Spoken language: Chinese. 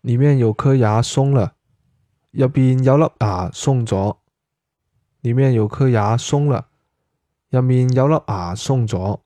里面有颗牙松了入边有粒牙松咗。里面有颗牙松了入面有粒牙松咗。